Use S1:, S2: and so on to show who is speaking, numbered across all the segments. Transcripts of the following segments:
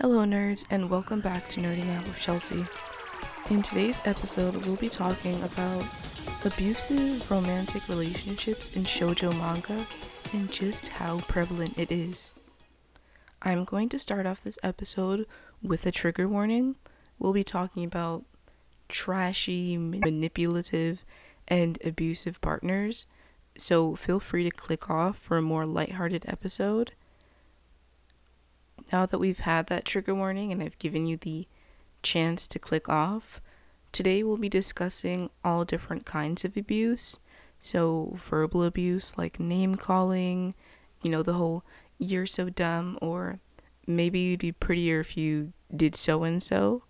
S1: Hello, nerds, and welcome back to Nerding Out with Chelsea. In today's episode, we'll be talking about abusive romantic relationships in shoujo manga and just how prevalent it is. I'm going to start off this episode with a trigger warning. We'll be talking about trashy, manipulative, and abusive partners, so feel free to click off for a more lighthearted episode. Now that we've had that trigger warning and I've given you the chance to click off, today we'll be discussing all different kinds of abuse. So, verbal abuse like name calling, you know, the whole you're so dumb, or maybe you'd be prettier if you did so and so.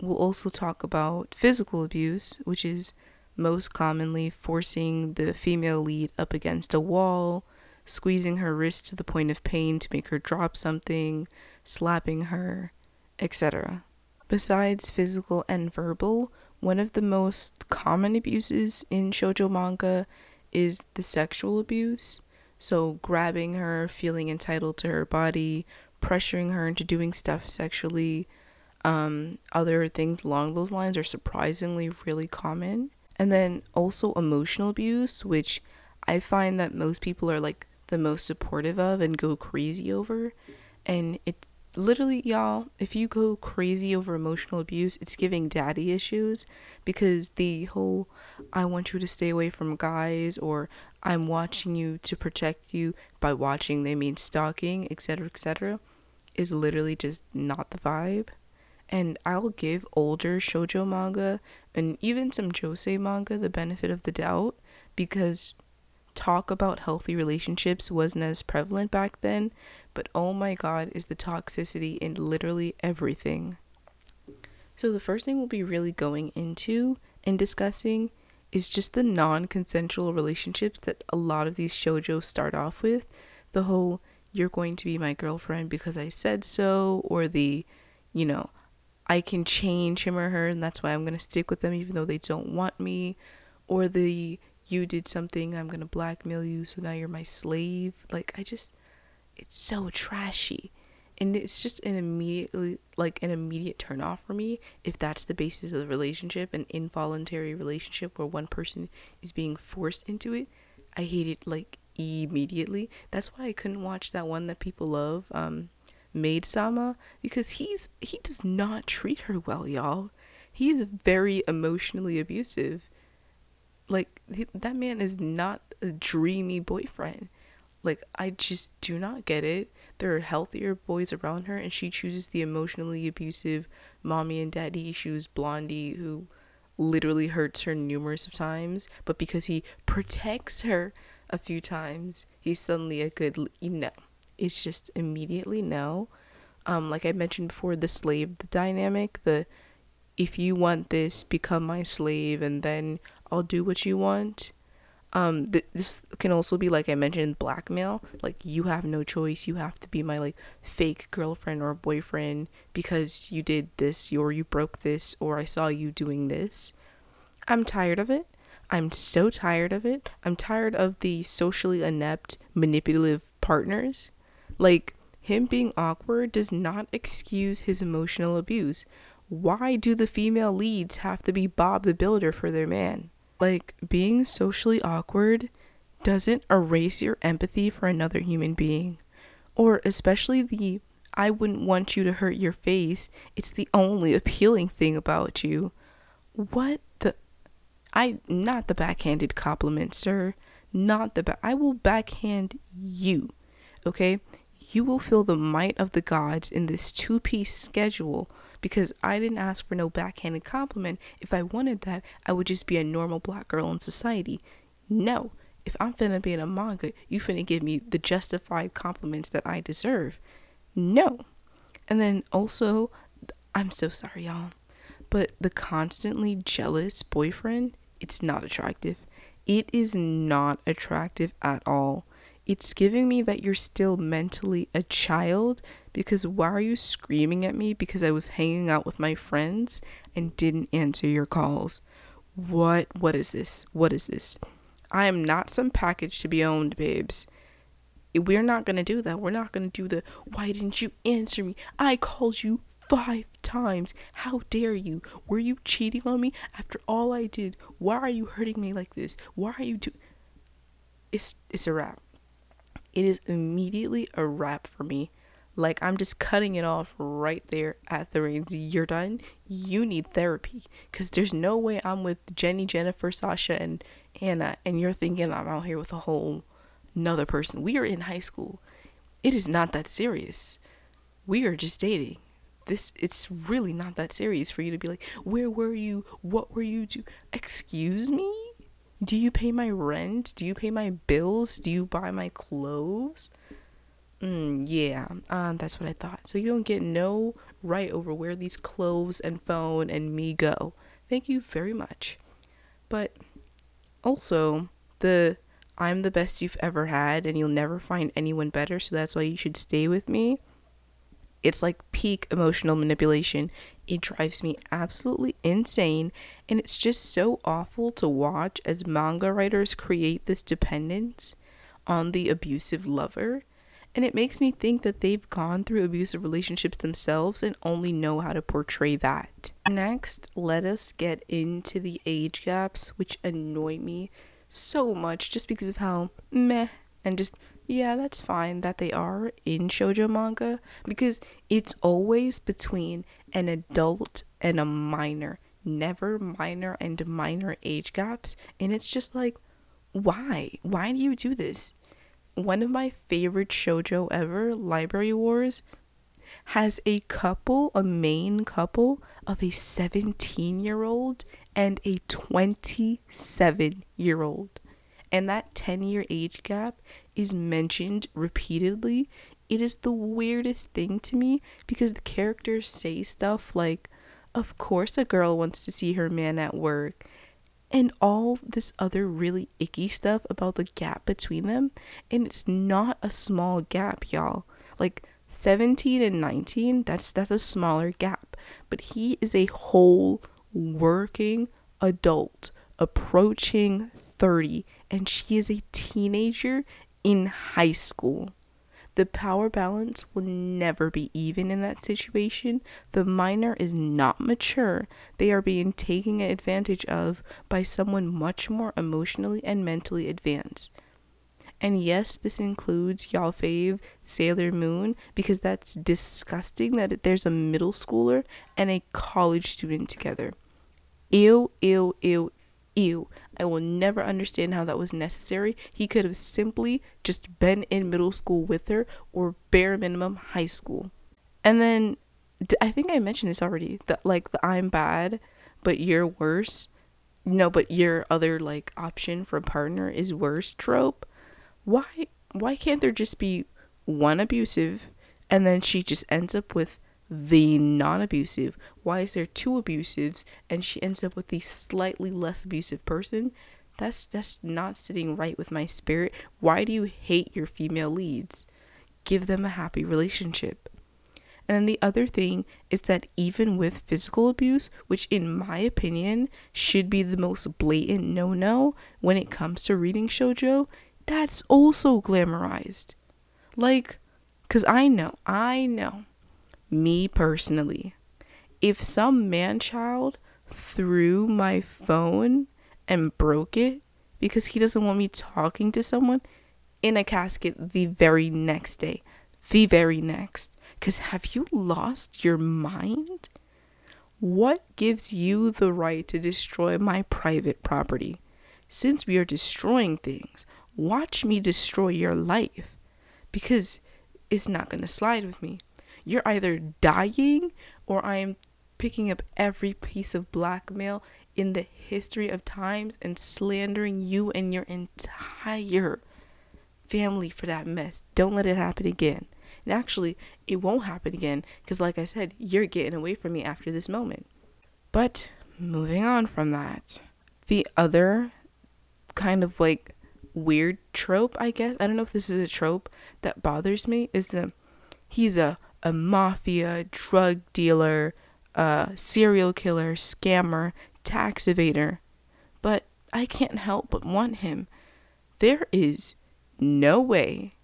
S1: We'll also talk about physical abuse, which is most commonly forcing the female lead up against a wall, squeezing her wrist to the point of pain to make her drop something, slapping her, etc. Besides physical and verbal, one of the most common abuses in shoujo manga is the sexual abuse. So, grabbing her, feeling entitled to her body, pressuring her into doing stuff sexually, um, other things along those lines are surprisingly really common. And then also emotional abuse, which I find that most people are like the most supportive of and go crazy over. And it literally, y'all, if you go crazy over emotional abuse, it's giving daddy issues because the whole I want you to stay away from guys or I'm watching you to protect you by watching they mean stalking, etc., etc., is literally just not the vibe. And I'll give older shoujo manga and even some josei manga the benefit of the doubt because talk about healthy relationships wasn't as prevalent back then, but oh my god, is the toxicity in literally everything. So, the first thing we'll be really going into and discussing is just the non consensual relationships that a lot of these shoujo start off with. The whole, you're going to be my girlfriend because I said so, or the, you know, I can change him or her and that's why I'm going to stick with them even though they don't want me, or the, you did something, I'm to blackmail you, so now you're my slave. Like, I just, it's so trashy. And it's just an immediately, like, an immediate turn off for me if that's the basis of the relationship, an involuntary relationship where one person is being forced into it. I hate it, like, immediately. That's why I couldn't watch that one that people love, um, Maid Sama, because he's, he does not treat her well, y'all. He is very emotionally abusive like that man is not a dreamy boyfriend. Like I just do not get it. There are healthier boys around her and she chooses the emotionally abusive mommy and daddy issues blondie who literally hurts her numerous of times, but because he protects her a few times, he's suddenly a good you know. It's just immediately no. Um like I mentioned before the slave the dynamic, the if you want this, become my slave and then I'll do what you want. Um, th- this can also be like I mentioned, blackmail. Like you have no choice. You have to be my like fake girlfriend or boyfriend because you did this or you broke this or I saw you doing this. I'm tired of it. I'm so tired of it. I'm tired of the socially inept, manipulative partners. Like him being awkward does not excuse his emotional abuse. Why do the female leads have to be Bob the Builder for their man? Like, being socially awkward doesn't erase your empathy for another human being. Or, especially the I wouldn't want you to hurt your face, it's the only appealing thing about you. What the. I. Not the backhanded compliment, sir. Not the back. I will backhand you. Okay? You will feel the might of the gods in this two piece schedule because I didn't ask for no backhanded compliment. If I wanted that, I would just be a normal black girl in society. No, if I'm finna be in a manga, you finna give me the justified compliments that I deserve. No. And then also, I'm so sorry, y'all, but the constantly jealous boyfriend, it's not attractive. It is not attractive at all. It's giving me that you're still mentally a child because why are you screaming at me because I was hanging out with my friends and didn't answer your calls? What what is this? What is this? I am not some package to be owned, babes. we're not going to do that. We're not going to do the why didn't you answer me? I called you five times. How dare you? Were you cheating on me after all I did? Why are you hurting me like this? Why are you do It's it's a wrap. It is immediately a wrap for me. Like I'm just cutting it off right there at the reins. You're done. You need therapy cuz there's no way I'm with Jenny, Jennifer, Sasha and Anna and you're thinking I'm out here with a whole another person. We are in high school. It is not that serious. We are just dating. This it's really not that serious for you to be like, "Where were you? What were you do?" Excuse me? Do you pay my rent? Do you pay my bills? Do you buy my clothes? Mm, yeah, uh, that's what I thought. So you don't get no right over where these clothes and phone and me go. Thank you very much. But also, the I'm the best you've ever had and you'll never find anyone better, so that's why you should stay with me. It's like peak emotional manipulation. It drives me absolutely insane, and it's just so awful to watch as manga writers create this dependence on the abusive lover. And it makes me think that they've gone through abusive relationships themselves and only know how to portray that. Next, let us get into the age gaps, which annoy me so much just because of how meh and just yeah, that's fine that they are in shoujo manga because it's always between an adult and a minor, never minor and minor age gaps, and it's just like why? Why do you do this? One of my favorite shojo ever, Library Wars, has a couple, a main couple of a 17 year old and a 27 year old. And that 10 year age gap is mentioned repeatedly. It is the weirdest thing to me because the characters say stuff like, Of course, a girl wants to see her man at work. And all this other really icky stuff about the gap between them. And it's not a small gap, y'all. Like, 17 and 19 that's that's a smaller gap but he is a whole working adult approaching 30 and she is a teenager in high school the power balance will never be even in that situation. The minor is not mature. They are being taken advantage of by someone much more emotionally and mentally advanced. And yes, this includes y'all fave Sailor Moon because that's disgusting that there's a middle schooler and a college student together. Ew, ew, ew, ew. I will never understand how that was necessary. He could have simply just been in middle school with her or bare minimum high school. And then I think I mentioned this already that like the I'm bad, but you're worse. No, but your other like option for a partner is worse trope why why can't there just be one abusive and then she just ends up with the non-abusive. Why is there two abusives and she ends up with the slightly less abusive person? That's that's not sitting right with my spirit. Why do you hate your female leads? Give them a happy relationship. And then the other thing is that even with physical abuse, which in my opinion should be the most blatant no no when it comes to reading shoujo, that's also glamorized. Like, because I know, I know, me personally, if some man child threw my phone and broke it because he doesn't want me talking to someone in a casket the very next day, the very next. Because have you lost your mind? What gives you the right to destroy my private property? Since we are destroying things, watch me destroy your life because it's not going to slide with me. You're either dying or I am picking up every piece of blackmail in the history of times and slandering you and your entire family for that mess. Don't let it happen again. And actually, it won't happen again because, like I said, you're getting away from me after this moment. But moving on from that, the other kind of like weird trope, I guess. I don't know if this is a trope that bothers me is that he's a a mafia drug dealer, uh serial killer, scammer, tax evader. But I can't help but want him. There is no way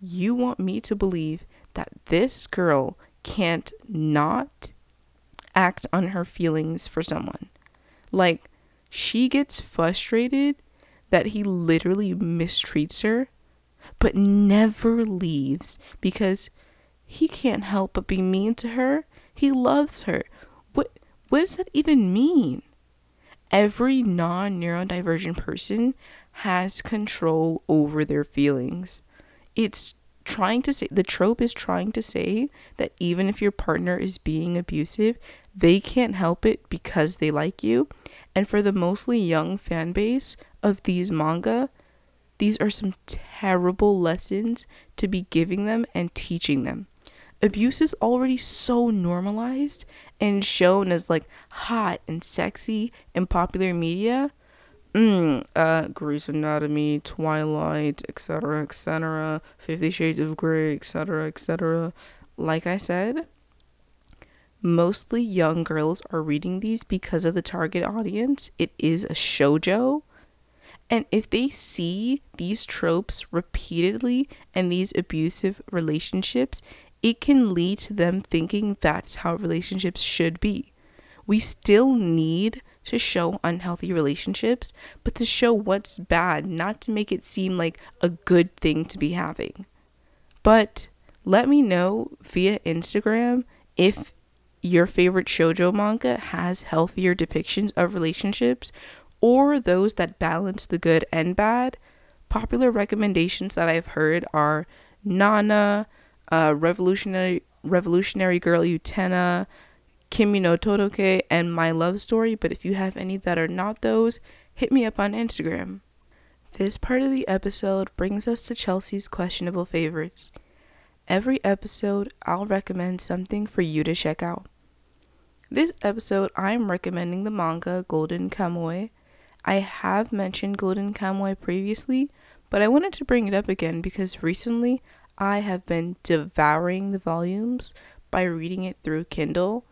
S1: you want me to believe that this girl can't not act on her feelings for someone. Like, she gets frustrated that he literally mistreats her, but never leaves because he can't help but be mean to her. He loves her. What what does that even mean? Every non-neurodivergent person has control over their feelings. It's trying to say the trope is trying to say that even if your partner is being abusive, they can't help it because they like you. And for the mostly young fan base of these manga, these are some terrible lessons to be giving them and teaching them. Abuse is already so normalized and shown as like hot and sexy in popular media mm, uh, Grey's Anatomy, Twilight, etc., etc., Fifty Shades of Grey, etc., etc. Like I said, mostly young girls are reading these because of the target audience. It is a shojo. And if they see these tropes repeatedly and these abusive relationships, it can lead to them thinking that's how relationships should be. We still need to show unhealthy relationships, but to show what's bad, not to make it seem like a good thing to be having. But let me know via Instagram if your favorite shoujo manga has healthier depictions of relationships or those that balance the good and bad. Popular recommendations that I've heard are Nana, uh, Revolutionary Revolutionary Girl Utena, Kimi ni Todoke, and My Love Story. But if you have any that are not those, hit me up on Instagram. This part of the episode brings us to Chelsea's questionable favorites. Every episode, I'll recommend something for you to check out. This episode, I'm recommending the manga Golden Kamuy. I have mentioned Golden Kamuy previously, but I wanted to bring it up again because recently I have been devouring the volumes by reading it through Kindle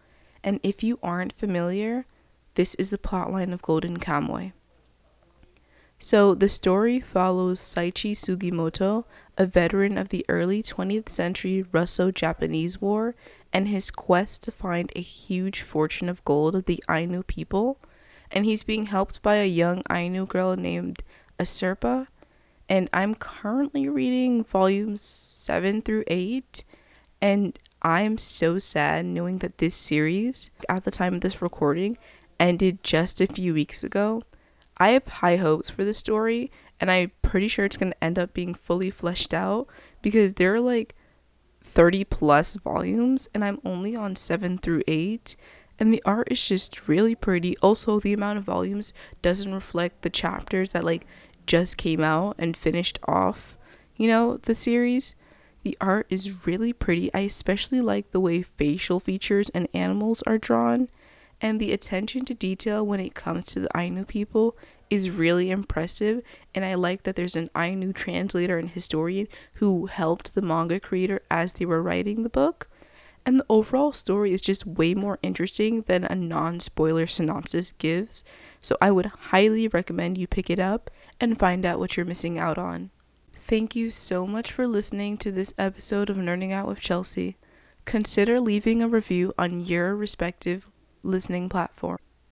S1: and if you aren't familiar, this is the plotline of Golden Kamuy. So, the story follows Saichi Sugimoto, a veteran of the early 20th century Russo Japanese War, and his quest to find a huge fortune of gold of the Ainu people. And he's being helped by a young Ainu girl named Asirpa. And I'm currently reading volumes 7 through 8. And I'm so sad knowing that this series, at the time of this recording, ended just a few weeks ago. I have high hopes for the story, and I'm pretty sure it's going to end up being fully fleshed out because there are like 30 plus volumes, and I'm only on 7 through 8. And the art is just really pretty. Also, the amount of volumes doesn't reflect the chapters that like just came out and finished off, you know, the series. The art is really pretty. I especially like the way facial features and animals are drawn, and the attention to detail when it comes to the Ainu people is really impressive. And I like that there's an Ainu translator and historian who helped the manga creator as they were writing the book. And the overall story is just way more interesting than a non spoiler synopsis gives. So I would highly recommend you pick it up and find out what you're missing out on. Thank you so much for listening to this episode of Nerding Out with Chelsea. Consider leaving a review on your respective listening platform.